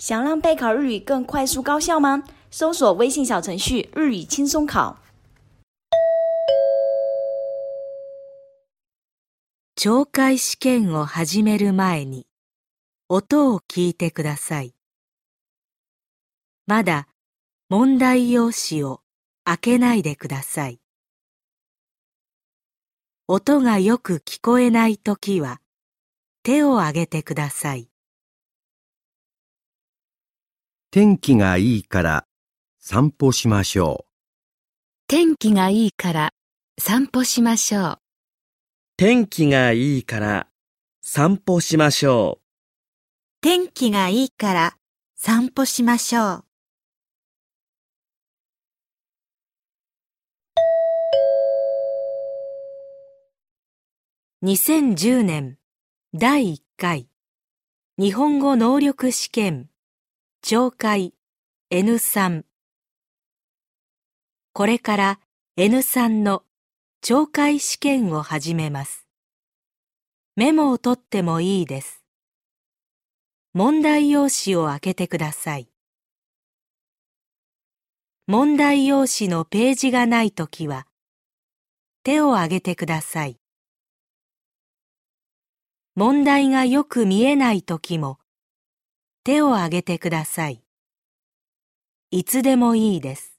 想让备考日语更快速高效吗？搜索微信小程序“日语轻松考”。懲戒試験を始める前に音を聞いてください。まだ問題用紙を開けないでください。音がよく聞こえないときは手を挙げてください。天気がいいから散歩しましょ天気がいいから散歩しましょう。天気がいいから散歩しましょう。天気がいいから散歩しましょう。2010年第1回日本語能力試験懲戒 N3 これから N3 の懲戒試験を始めます。メモを取ってもいいです。問題用紙を開けてください。問題用紙のページがないときは手を挙げてください。問題がよく見えないときも手を挙げてください。いつでもいいです。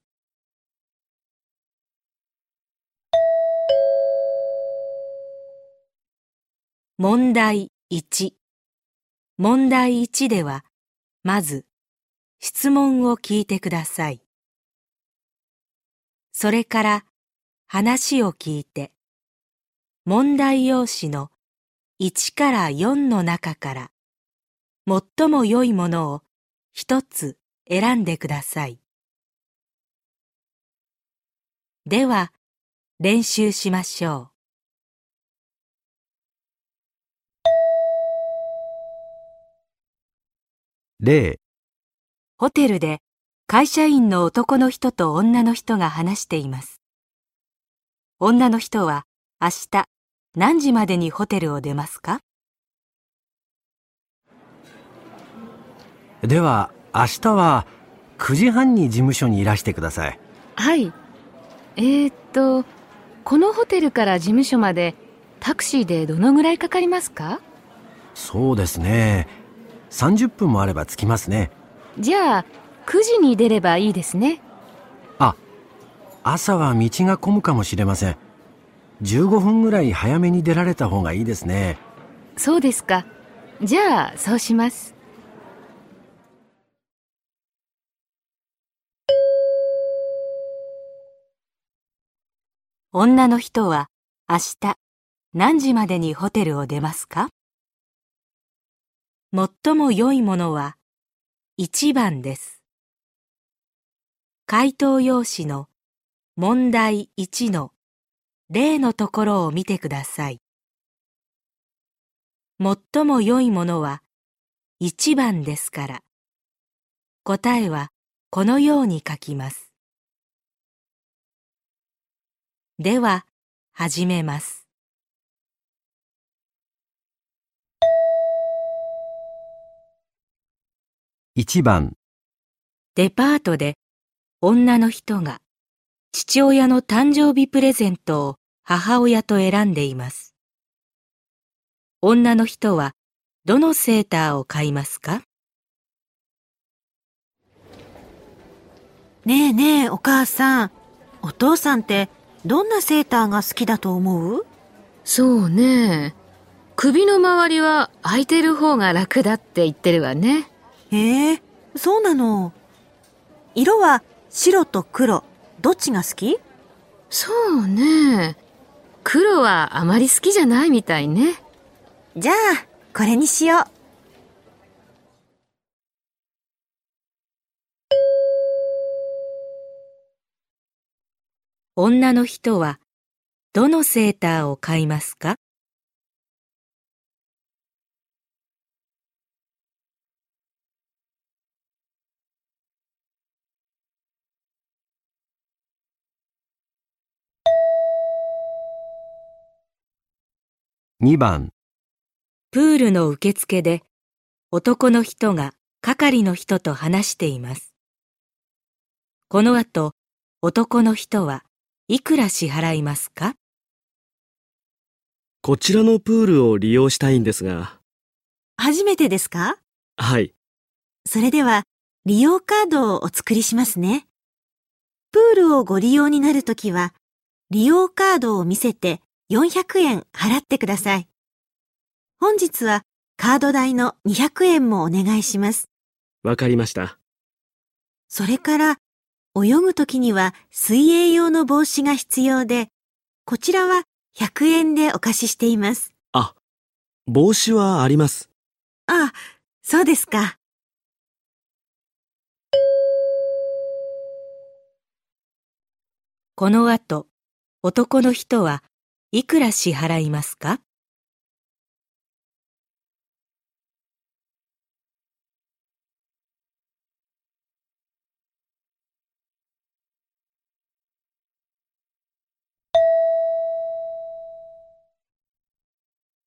問題1問題1では、まず、質問を聞いてください。それから、話を聞いて、問題用紙の1から4の中から、最も良いものを一つ選んでください。では、練習しましょう。う。例、ホテルで会社員の男の人と女の人が話しています。女の人は明日何時までにホテルを出ますか？では明日は9時半に事務所にいらしてください。はい。えー、っと、このホテルから事務所までタクシーでどのぐらいかかりますか？そうですね。30分もあれば着きますね。じゃあ、9時に出ればいいですね。あ、朝は道が混むかもしれません。15分ぐらい早めに出られた方がいいですね。そうですか。じゃあ、そうします。女の人は明日何時までにホテルを出ますか？最も良いものは1番です。回答用紙の問題1の例のところを見てください。最も良いものは1番ですから、答えはこのように書きます。では、始めます。1番、デパートで女の人が父親の誕生日プレゼントを母親と選んでいます。女の人はどのセーターを買いますか？ねえねえ、お母さん。お父さんってどんなセーターが好きだと思う？そうね。首の周りは空いてる方が楽だって言ってるわね。へえ、そうなの。色は白と黒、どっちが好き？そうね。黒はあまり好きじゃないみたいね。じゃあ、これにしよう。女の人はどのセーターを買いますか？2番、プールの受付で男の人が係の人と話しています。この後、男の人はいくら支払いますか？こちらのプールを利用したいんですが。初めてですか？はい。それでは、利用カードをお作りしますね。プールをご利用になるときは、利用カードを見せて400円払ってください。本日はカード代の200円もお願いします。わかりました。それから、泳ぐときには水泳用の帽子が必要で、こちらは100円でお貸ししています。あ、帽子はあります。ああ、そうですか。この後、男の人はいくら支払いますか？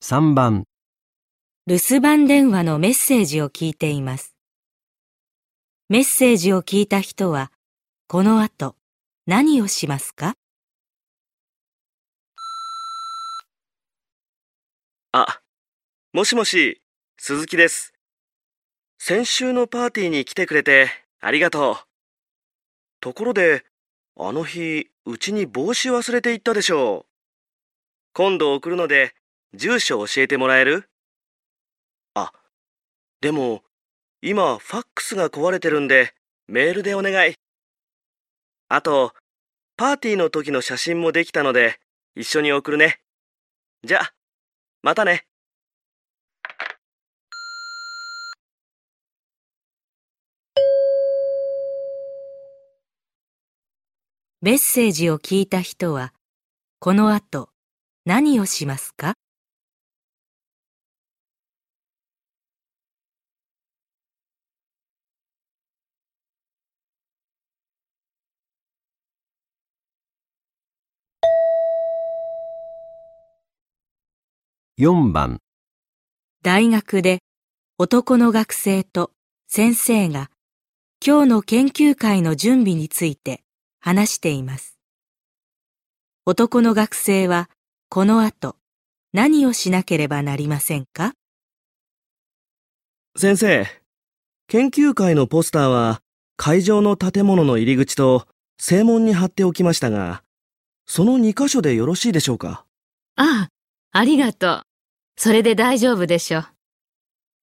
3番、留守番電話のメッセージを聞いています。メッセージを聞いた人は、この後、何をしますか？あ、もしもし、鈴木です。先週のパーティーに来てくれてありがとう。ところで、あの日、うちに帽子忘れて行ったでしょう。今度送るので、住所教えてもらえる？あ、でも、今、ファックスが壊れてるんで、メールでお願い。あと、パーティーの時の写真もできたので、一緒に送るね。じゃ、またね。メッセージを聞いた人は、この後、何をしますか？4番、大学で男の学生と先生が今日の研究会の準備について話しています。男の学生はこの後何をしなければなりませんか？先生、研究会のポスターは会場の建物の入り口と正門に貼っておきましたが、その2箇所でよろしいでしょうか？ああ、ありがとう。それで大丈夫でしょう。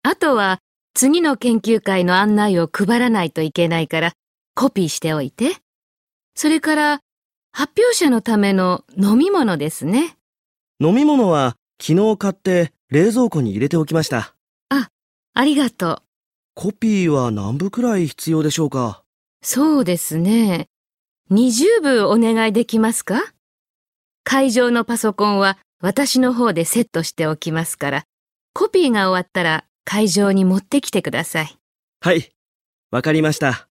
あとは、次の研究会の案内を配らないといけないから、コピーしておいて。それから、発表者のための飲み物ですね。飲み物は昨日買って冷蔵庫に入れておきました。ありがとう。コピーは何部くらい必要でしょうか？そうですね。20部お願いできますか？会場のパソコンは私の方でセットしておきますから、コピーが終わったら会場に持ってきてください。はい、わかりました。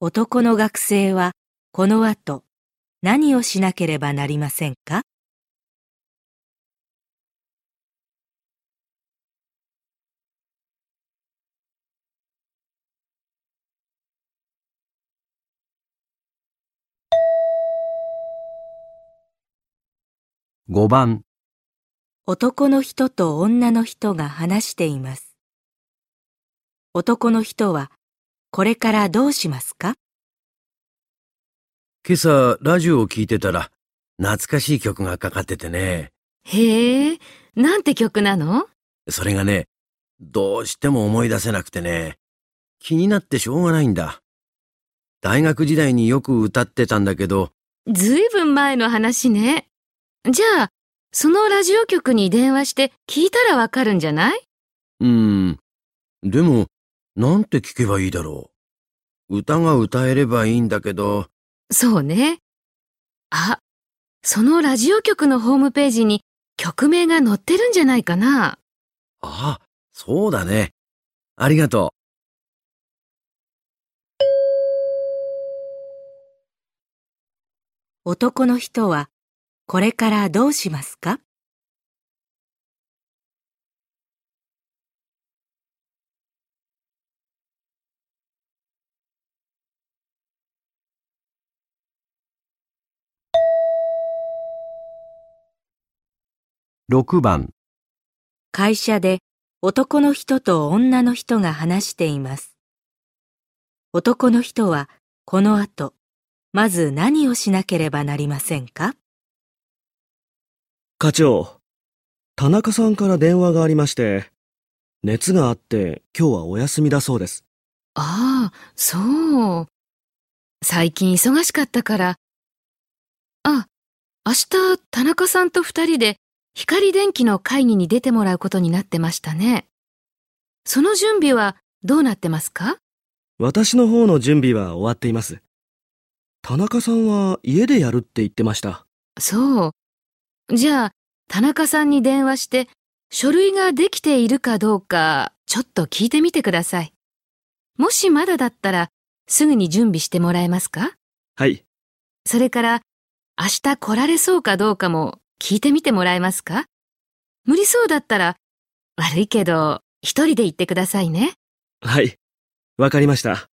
男の学生はこの後何をしなければなりませんか？5番、男の人と女の人が話しています。男の人はこれからどうしますか？今朝ラジオを聞いてたら懐かしい曲がかかっててね。へえ、なんて曲なの？それがね、どうしても思い出せなくてね、気になってしょうがないんだ。大学時代によく歌ってたんだけど、ずいぶん前の話ね。じゃあ、そのラジオ局に電話して聞いたらわかるんじゃない？うーん。でも、なんて聞けばいいだろう。歌が歌えればいいんだけど、そうね。あ、そのラジオ局のホームページに曲名が載ってるんじゃないかな。あ、そうだね。ありがとう。男の人はこれからどうしますか？6番。会社で男の人と女の人が話しています。男の人はこの後、まず何をしなければなりませんか？課長、田中さんから電話がありまして、熱があって今日はお休みだそうです。ああ、そう。最近忙しかったから。あ、明日田中さんと二人で光電気の会議に出てもらうことになってましたね。その準備はどうなってますか？私の方の準備は終わっています。田中さんは家でやるって言ってました。そう。じゃあ、田中さんに電話して、書類ができているかどうか、ちょっと聞いてみてください。もしまだだったら、すぐに準備してもらえますか？はい、それから、明日来られそうかどうかも聞いてみてもらえますか？無理そうだったら、悪いけど、一人で行ってくださいね。はい、わかりました。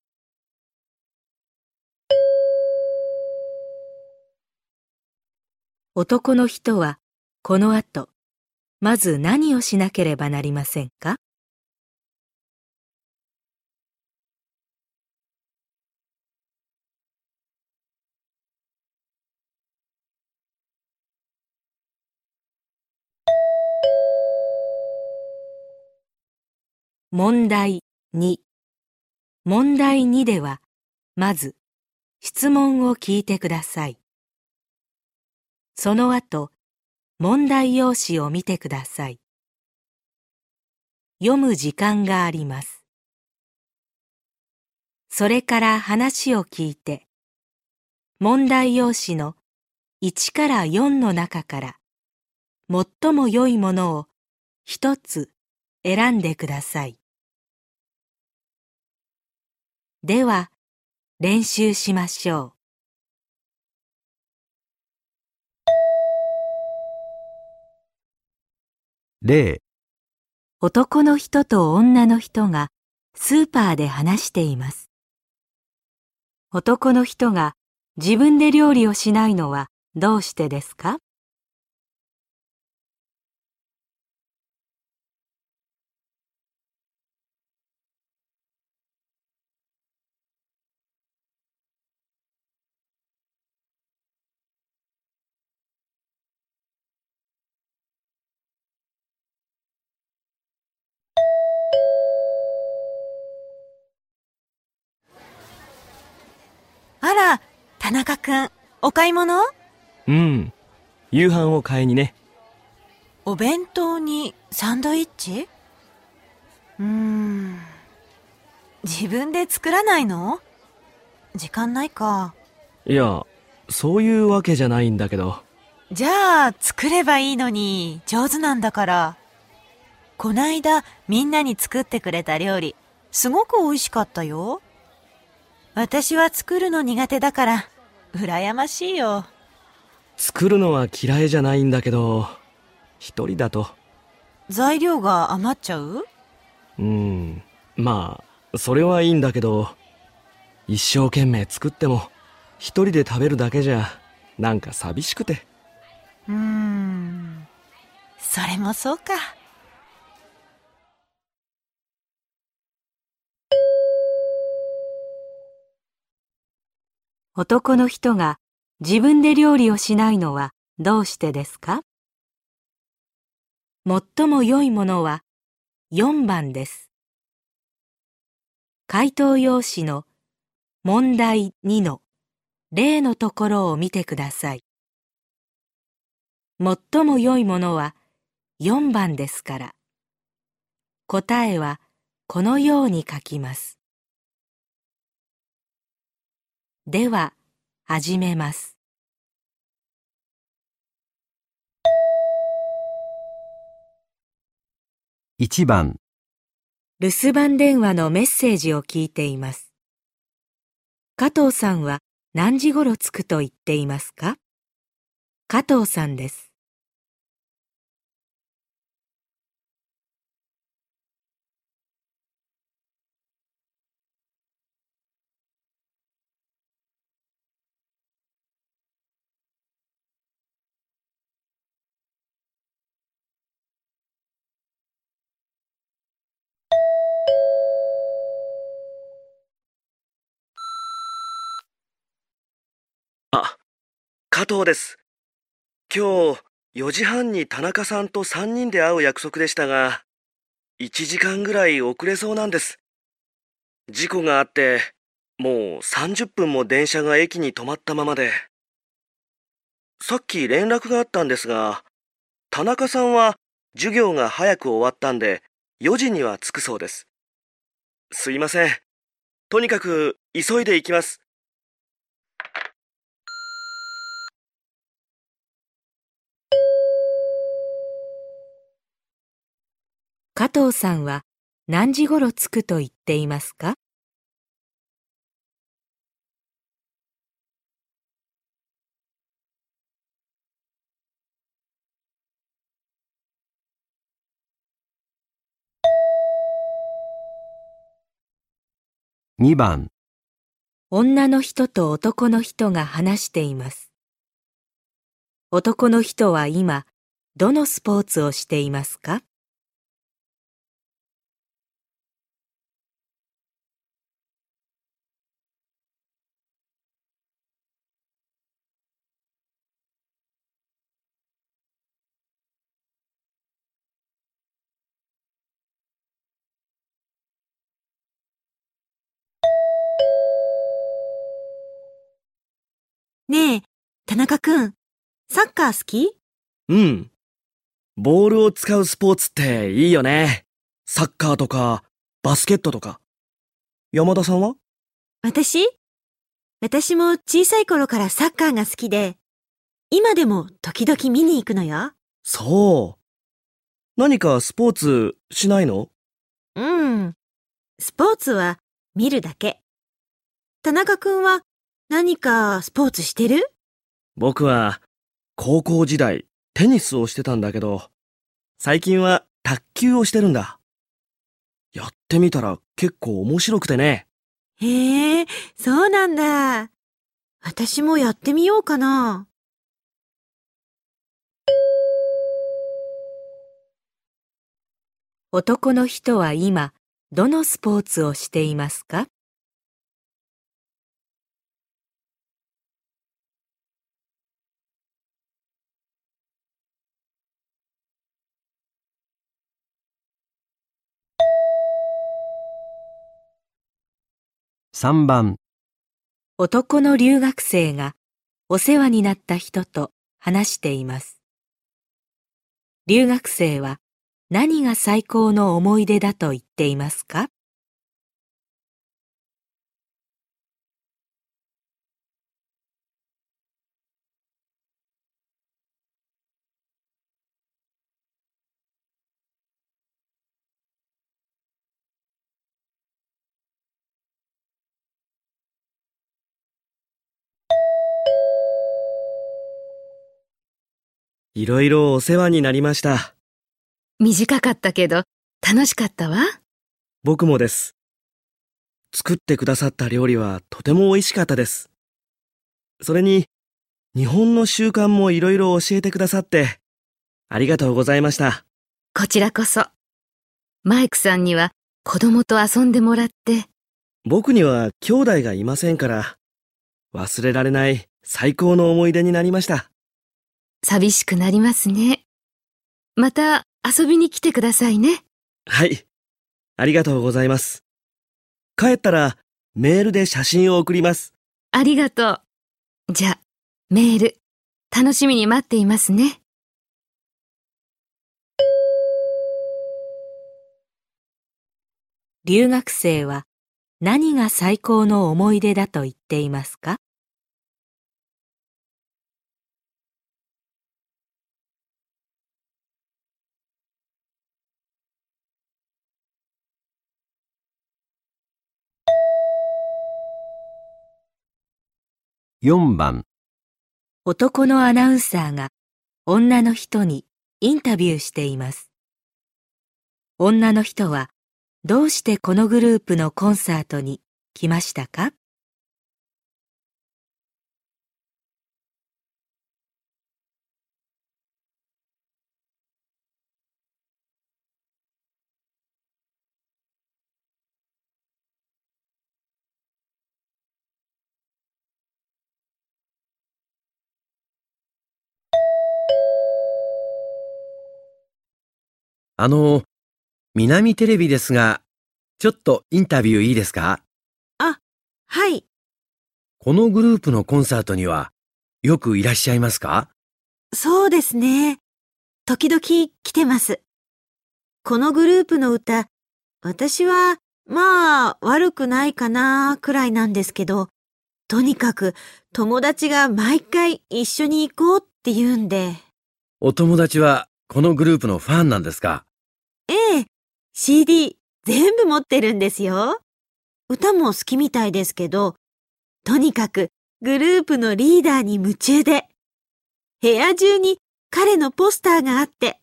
男の人はこの後、まず何をしなければなりませんか？問題2問題2では、まず、質問を聞いてください。その後、問題用紙を見てください。読む時間があります。それから話を聞いて、問題用紙の1から4の中から、最も良いものを一つ選んでください。では、練習しましょう。例、男の人と女の人がスーパーで話しています。男の人が自分で料理をしないのはどうしてですか？お買い物？うん、夕飯を買いにね。お弁当にサンドイッチ？うーん。自分で作らないの？時間ないか。いや、そういうわけじゃないんだけど。じゃあ、作ればいいのに、上手なんだから。こないだ、みんなに作ってくれた料理、すごく美味しかったよ。私は作るの苦手だから、羨ましいよ。作るのは嫌いじゃないんだけど、一人だと。材料が余っちゃう？うん、まあ、それはいいんだけど、一生懸命作っても、一人で食べるだけじゃ、なんか寂しくて。うーん。それもそうか。男の人が自分で料理をしないのはどうしてですか？最も良いものは4番です。回答用紙の問題2の例のところを見てください。最も良いものは4番ですから、答えはこのように書きます。では、始めます。1番、留守番電話のメッセージを聞いています。加藤さんは何時頃着くと言っていますか？加藤さんです。あ、加藤です。今日、4時半に田中さんと3人で会う約束でしたが、1時間ぐらい遅れそうなんです。事故があって、もう30分も電車が駅に止まったままで。さっき連絡があったんですが、田中さんは授業が早く終わったんで、4時には着くそうです。すいません。とにかく急いで行きます。加藤さんは何時頃着くと言っていますか？2番、女の人と男の人が話しています。男の人は今、どのスポーツをしていますか？ねえ、田中くん、サッカー好き？うん。ボールを使うスポーツっていいよね。サッカーとか、バスケットとか。山田さんは？私？私も小さい頃からサッカーが好きで、今でも時々見に行くのよ。そう。何かスポーツしないの？うん。スポーツは見るだけ。田中くんは何かスポーツしてる？僕は、高校時代、テニスをしてたんだけど、最近は卓球をしてるんだ。やってみたら結構面白くてね。へえ、そうなんだ。私もやってみようかな。男の人は今、どのスポーツをしていますか？3番、男の留学生がお世話になった人と話しています。留学生は何が最高の思い出だと言っていますか？いろいろお世話になりました。短かったけど、楽しかったわ。僕もです。作ってくださった料理はとても美味しかったです。それに、日本の習慣もいろいろ教えてくださって、ありがとうございました。こちらこそ。マイクさんには子供と遊んでもらって、僕には兄弟がいませんから、忘れられない最高の思い出になりました。寂しくなりますね。また遊びに来てくださいね。はい。ありがとうございます。帰ったらメールで写真を送ります。ありがとう。じゃあ、メール、楽しみに待っていますね。留学生は何が最高の思い出だと言っていますか？4番、男のアナウンサーが女の人にインタビューしています。女の人はどうしてこのグループのコンサートに来ましたか？あの、南テレビですが、ちょっとインタビューいいですか？はい。このグループのコンサートには、よくいらっしゃいますか？そうですね。時々来てます。このグループの歌、私は、まあ、悪くないかな、くらいなんですけど、とにかく友達が毎回一緒に行こうって言うんで、お友達はこのグループのファンなんですか？ええ、CD 全部持ってるんですよ。歌も好きみたいですけど、とにかくグループのリーダーに夢中で、部屋中に彼のポスターがあって、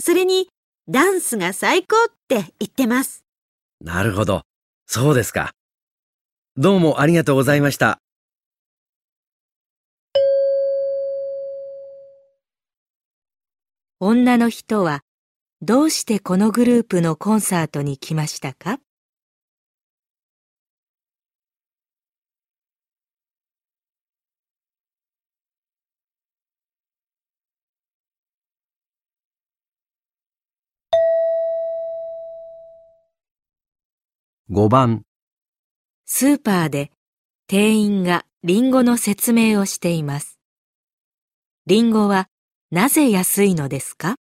それにダンスが最高って言ってます。なるほど。そうですか。どうもありがとうございました。女の人はどうしてこのグループのコンサートに来ましたか？5番、スーパーで店員がリンゴの説明をしています。リンゴはなぜ安いのですか？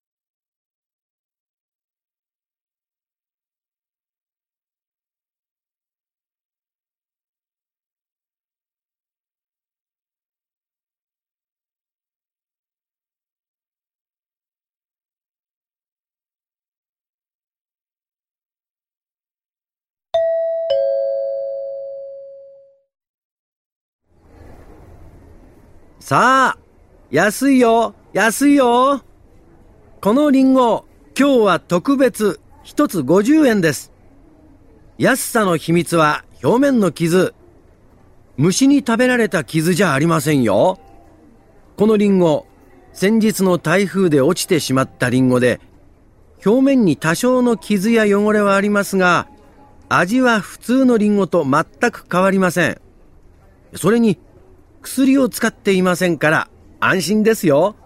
さあ、安いよ、安いよ。このリンゴ、今日は特別、一つ50円です。安さの秘密は表面の傷。虫に食べられた傷じゃありませんよ。このリンゴ、先日の台風で落ちてしまったリンゴで、表面に多少の傷や汚れはありますが、味は普通のリンゴと全く変わりません。それに、薬を使っていませんから安心ですよ。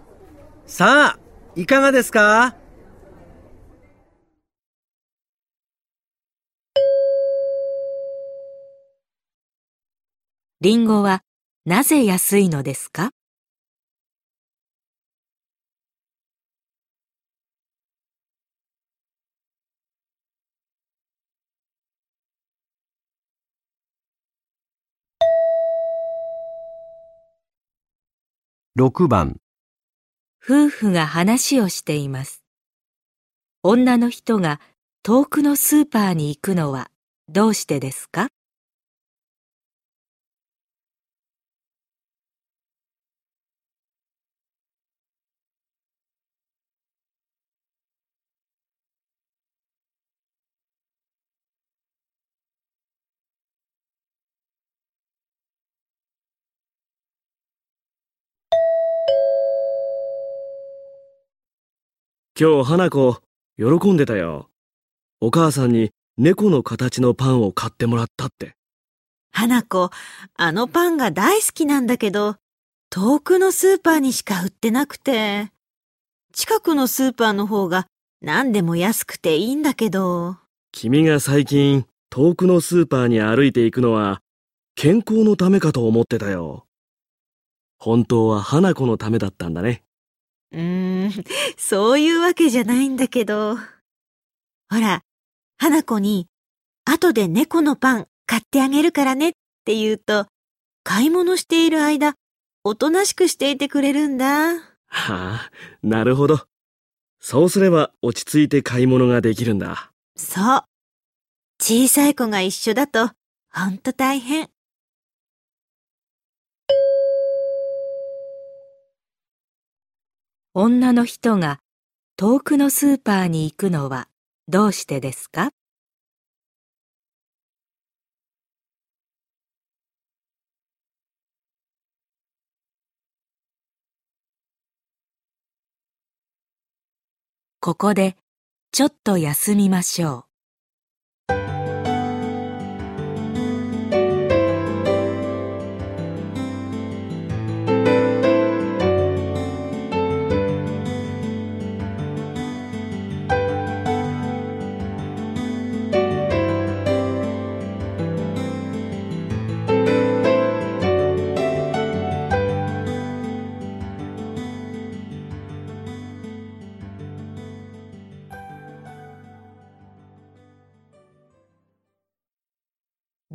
さあ、いかがですか？リンゴはなぜ安いのですか？6番、夫婦が話をしています。女の人が遠くのスーパーに行くのはどうしてですか？今日花子、喜んでたよ。お母さんに猫の形のパンを買ってもらったって。花子、あのパンが大好きなんだけど、遠くのスーパーにしか売ってなくて、近くのスーパーの方が何でも安くていいんだけど、君が最近遠くのスーパーに歩いていくのは健康のためかと思ってたよ。本当は花子のためだったんだね。うーん、そういうわけじゃないんだけど。ほら、花子に、後で猫のパン買ってあげるからねって言うと、買い物している間、おとなしくしていてくれるんだ。はあ、なるほど。そうすれば落ち着いて買い物ができるんだ。そう。小さい子が一緒だと、ほんと大変。女の人が遠くのスーパーに行くのはどうしてですか？ここでちょっと休みましょう。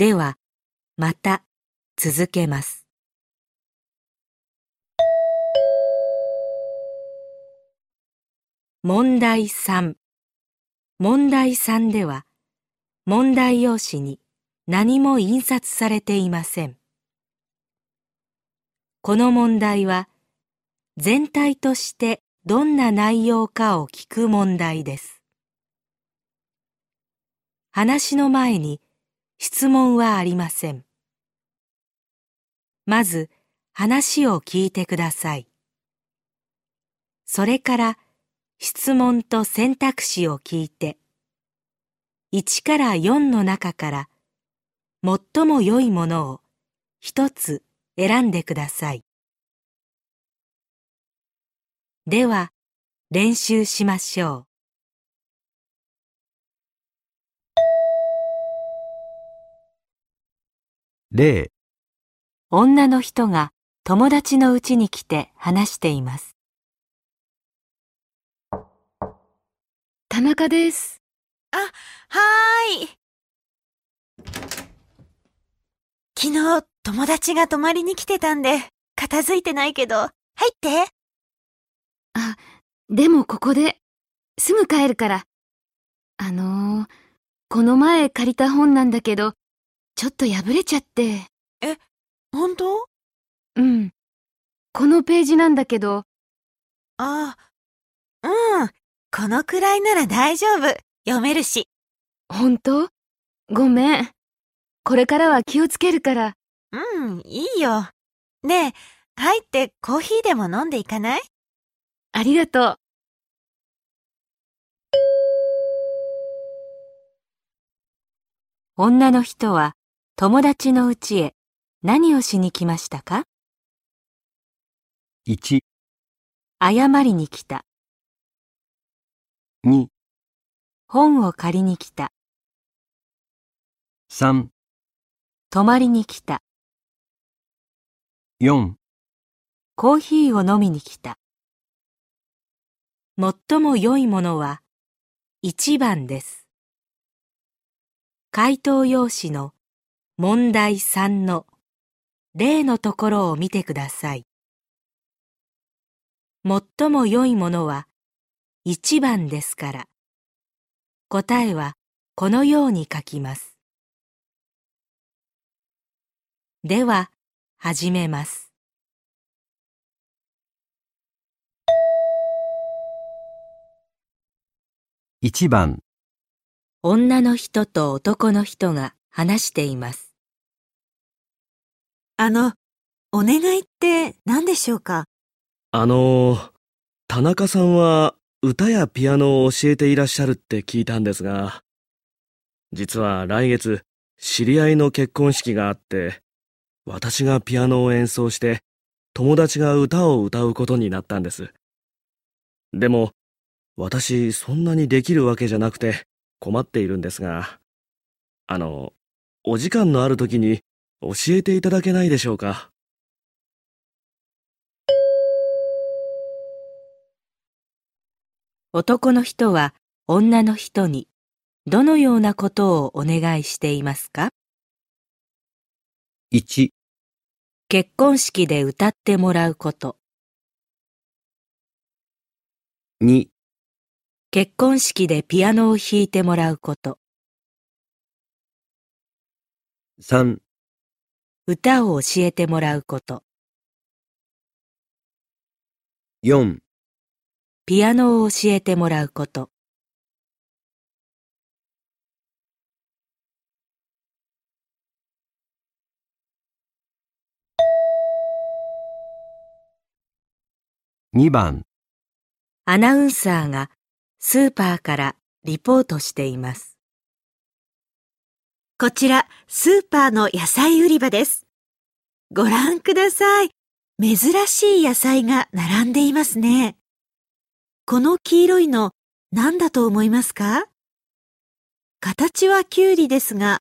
では、また続けます。問題3問題3では、問題用紙に何も印刷されていません。この問題は、全体としてどんな内容かを聞く問題です。話の前に質問はありません。まず話を聞いてください。それから質問と選択肢を聞いて、1から4の中から最も良いものを一つ選んでください。では、練習しましょう。例、女の人が友達の家に来て話しています。田中です。はーい。昨日、友達が泊まりに来てたんで、片付いてないけど、入って。あ、でもここで、すぐ帰るから。あのー、この前借りた本なんだけど、ちょっと破れちゃって。本当？うん。このページなんだけど、ああ、うん。このくらいなら大丈夫。読めるし。本当？ごめん。これからは気をつけるから。うん、いいよ。ねえ、入ってコーヒーでも飲んでいかない？ありがとう。女の人は友達の家へ何をしに来ましたか？1、謝りに来た。2、本を借りに来た。3、泊まりに来た。4、コーヒーを飲みに来た。最も良いものは1番です。回答用紙の問題3の例のところを見てください。最も良いものは1番ですから、答えはこのように書きます。では、始めます。1番、女の人と男の人が話しています。あの、お願いって何でしょうか？あの、田中さんは歌やピアノを教えていらっしゃるって聞いたんですが、実は来月知り合いの結婚式があって、私がピアノを演奏して友達が歌を歌うことになったんです。でも、私そんなにできるわけじゃなくて困っているんですが、あの、お時間のある時に教えていただけないでしょうか？男の人は女の人にどのようなことをお願いしていますか？1、結婚式で歌ってもらうこと、2、結婚式でピアノを弾いてもらうこと、3、歌を教えてもらうこと、4、ピアノを教えてもらうこと。2番、アナウンサーがスーパーからリポートしています。こちら、スーパーの野菜売り場です。ご覧ください。珍しい野菜が並んでいますね。この黄色いの何だと思いますか？形はキュウリですが、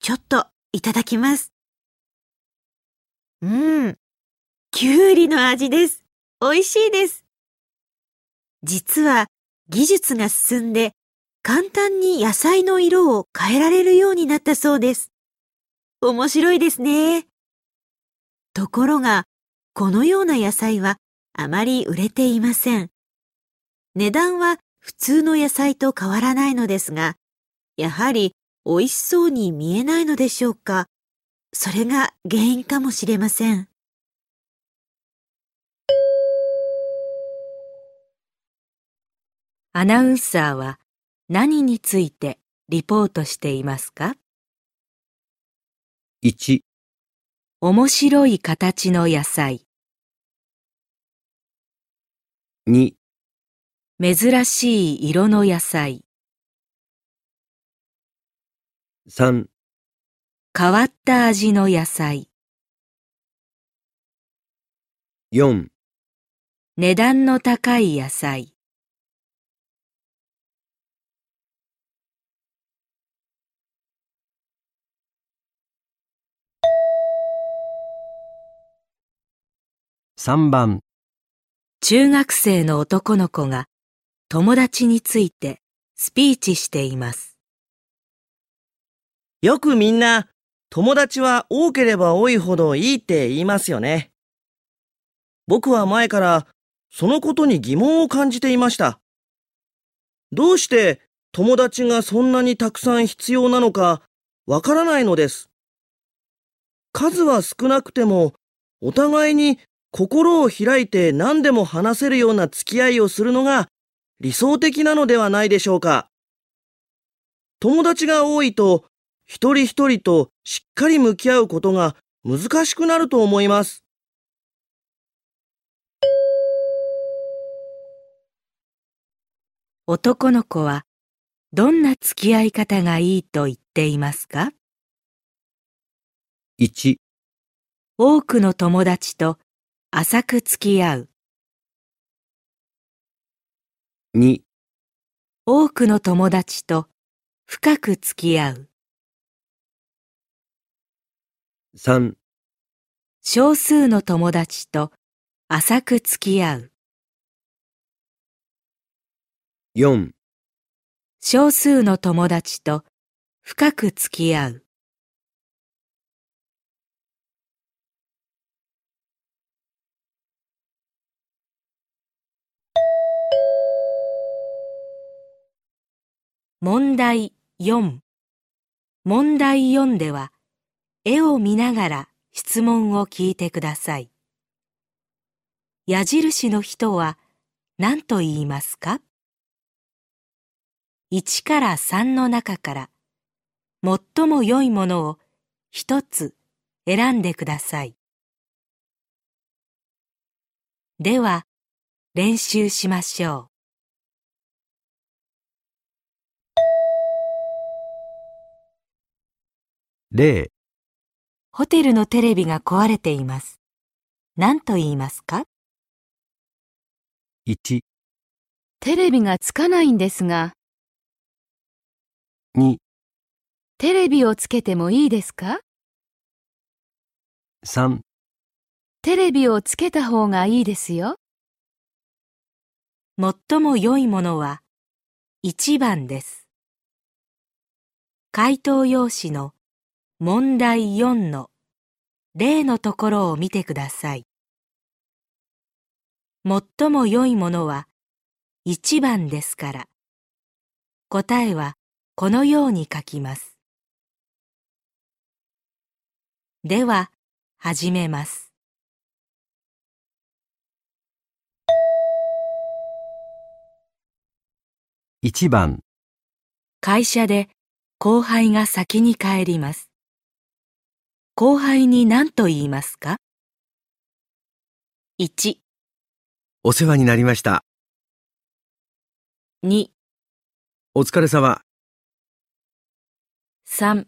ちょっといただきます。うん、キュウリの味です。美味しいです。実は技術が進んで簡単に野菜の色を変えられるようになったそうです。面白いですね。ところが、このような野菜はあまり売れていません。値段は普通の野菜と変わらないのですが、やはり美味しそうに見えないのでしょうか。それが原因かもしれません。アナウンサーは何についてリポートしていますか？1、面白い形の野菜、2、珍しい色の野菜、3、変わった味の野菜、4、値段の高い野菜、3番、中学生の男の子が友達についてスピーチしています。よくみんな、友達は多ければ多いほどいいって言いますよね。僕は前からそのことに疑問を感じていました。どうして友達がそんなにたくさん必要なのかわからないのです。数は少なくてもお互いに心を開いて何でも話せるような付き合いをするのが理想的なのではないでしょうか。友達が多いと一人一人としっかり向き合うことが難しくなると思います。男の子はどんな付き合い方がいいと言っていますか？1、多くの友達と浅く付き合う。2、多くの友達と深く付き合う。3、少数の友達と浅く付き合う。4、少数の友達と深く付き合う。問題4問題4では絵を見ながら質問を聞いてください。矢印の人は何と言いますか？1から3の中から最も良いものを一つ選んでください。では練習しましょ0、う。ホテルのテレビが壊れています。何と言いますか？1、テレビがつかないんですが、2、テレビをつけてもいいですか？3、テレビをつけた方がいいですよ。最も良いものは1番です。回答用紙の問題4の例のところを見てください。最も良いものは1番ですから、答えはこのように書きます。では、始めます。1番、会社で後輩が先に帰ります。後輩に何と言いますか ?1、お世話になりました。2、お疲れ様。3、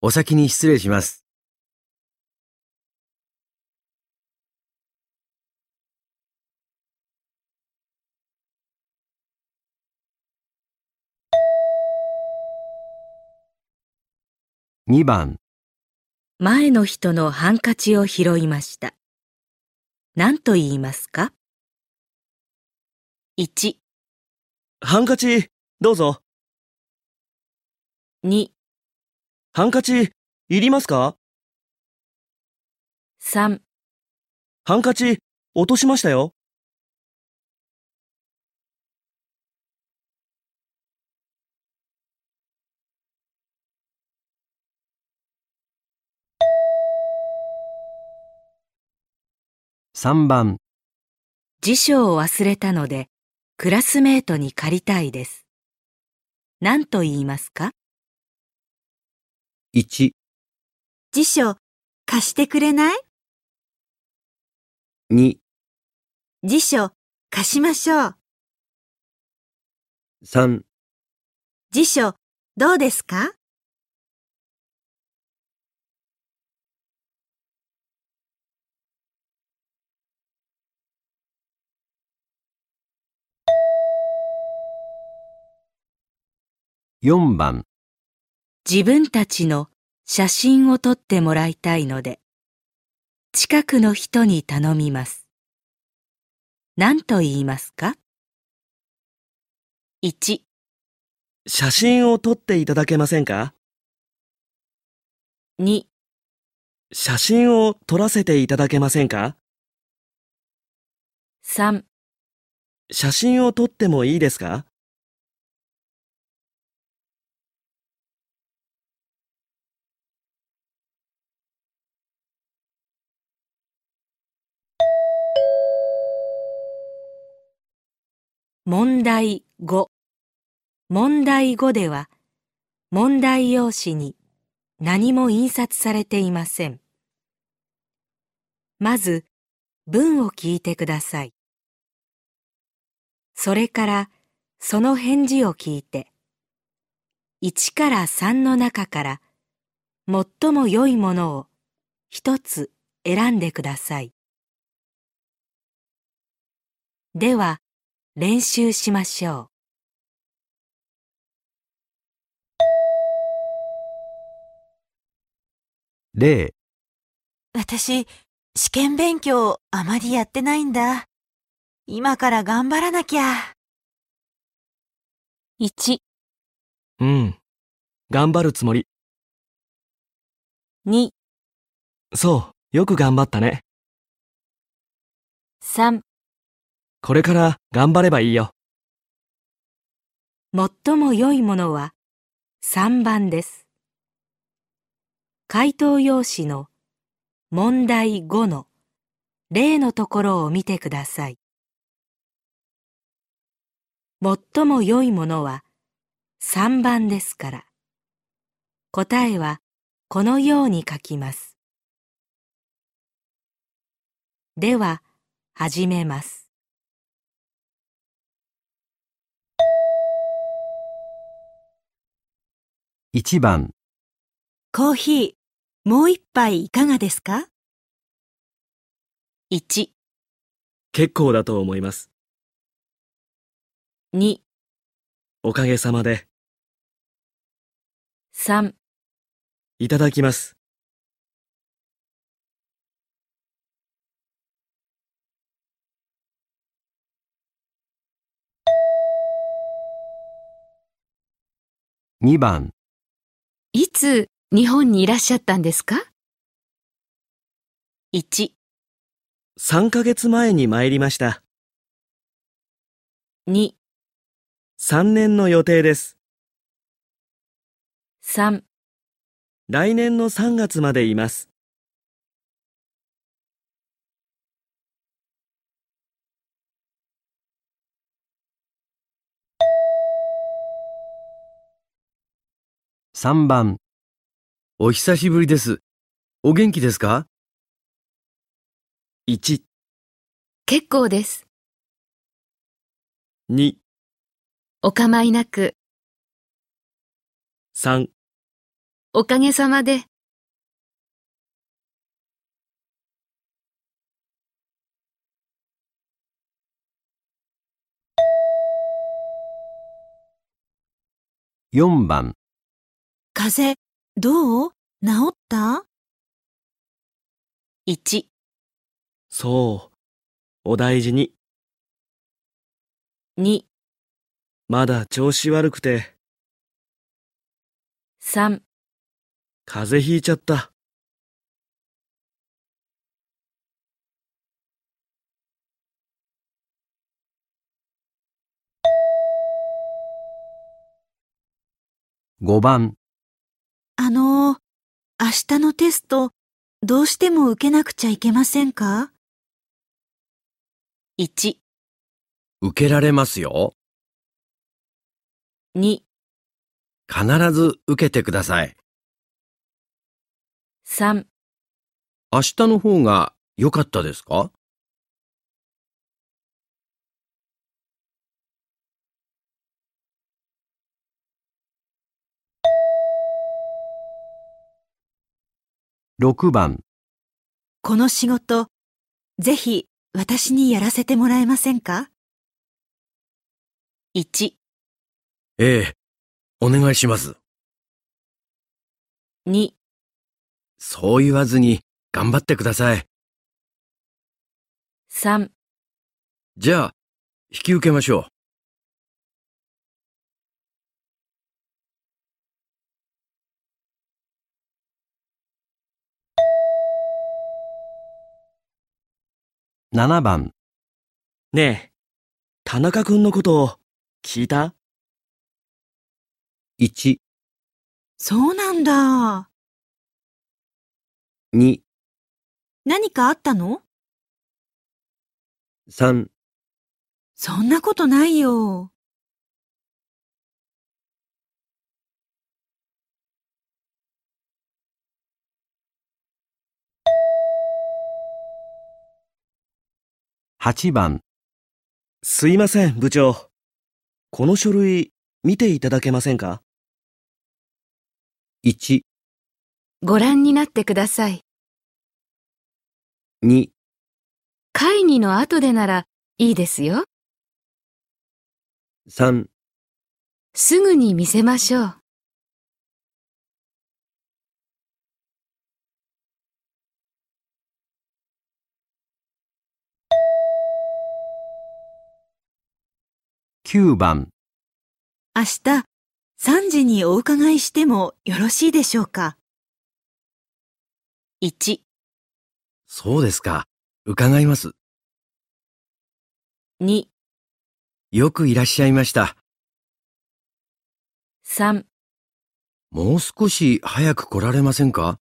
お先に失礼します。2番、前の人のハンカチを拾いました。何と言いますか ?1、ハンカチ、どうぞ。2、ハンカチ、いりますか？3、ハンカチ、落としましたよ。3番、辞書を忘れたので、クラスメートに借りたいです。何と言いますか？1、辞書貸してくれない？2、辞書貸しましょう。3、辞書どうですか？4番、自分たちの写真を撮ってもらいたいので、近くの人に頼みます。何と言いますか ?1、写真を撮っていただけませんか？2、写真を撮らせていただけませんか？3、写真を撮ってもいいですか？問題5。問題5では、問題用紙に何も印刷されていません。まず、文を聞いてください。それから、その返事を聞いて、1から3の中から、最も良いものを一つ選んでください。では、練習しましょ0、私、試験勉強あまりやってないんだ。今から頑張らなきゃ。う。1、うん。頑張るつもり。2、そう、よく頑張ったね。3、これから頑張ればいいよ。最も良いものは3番です。回答用紙の問題5の例のところを見てください。最も良いものは3番ですから、答えはこのように書きます。では、始めます。1番、コーヒー、もう一杯いかがですか？1、結構だと思います。2、おかげさまで。3、いただきます。2番、いつ日本にいらっしゃったんですか？1、3ヶ月前に参りました。2、3年の予定です。3、来年の3月までいます。3番、お久しぶりです。お元気ですか？1、結構です。2、お構いなく、3おかげさまで。4番、風邪、どう？治った？1、そう。お大事に。2、まだ調子悪くて。3風邪ひいちゃった。5番、あの、明日のテスト、どうしても受けなくちゃいけませんか？1、受けられますよ。2、必ず受けてください。3、明日の方が良かったですか？6番、この仕事、ぜひ私にやらせてもらえませんか？1、ええ、お願いします。2、そう言わずに頑張ってください。3じゃあ、引き受けましょう。7番、ねえ、田中くんのこと聞いた？1、そうなんだ。2、何かあったの？3、そんなことないよ。8番、すいません、部長。この書類見ていただけませんか？1、ご覧になってください。2、会議の後でならいいですよ。3、すぐに見せましょう。9番、明日、3時にお伺いしてもよろしいでしょうか？1、そうですか。伺います。2、よくいらっしゃいました。3もう少し早く来られませんか？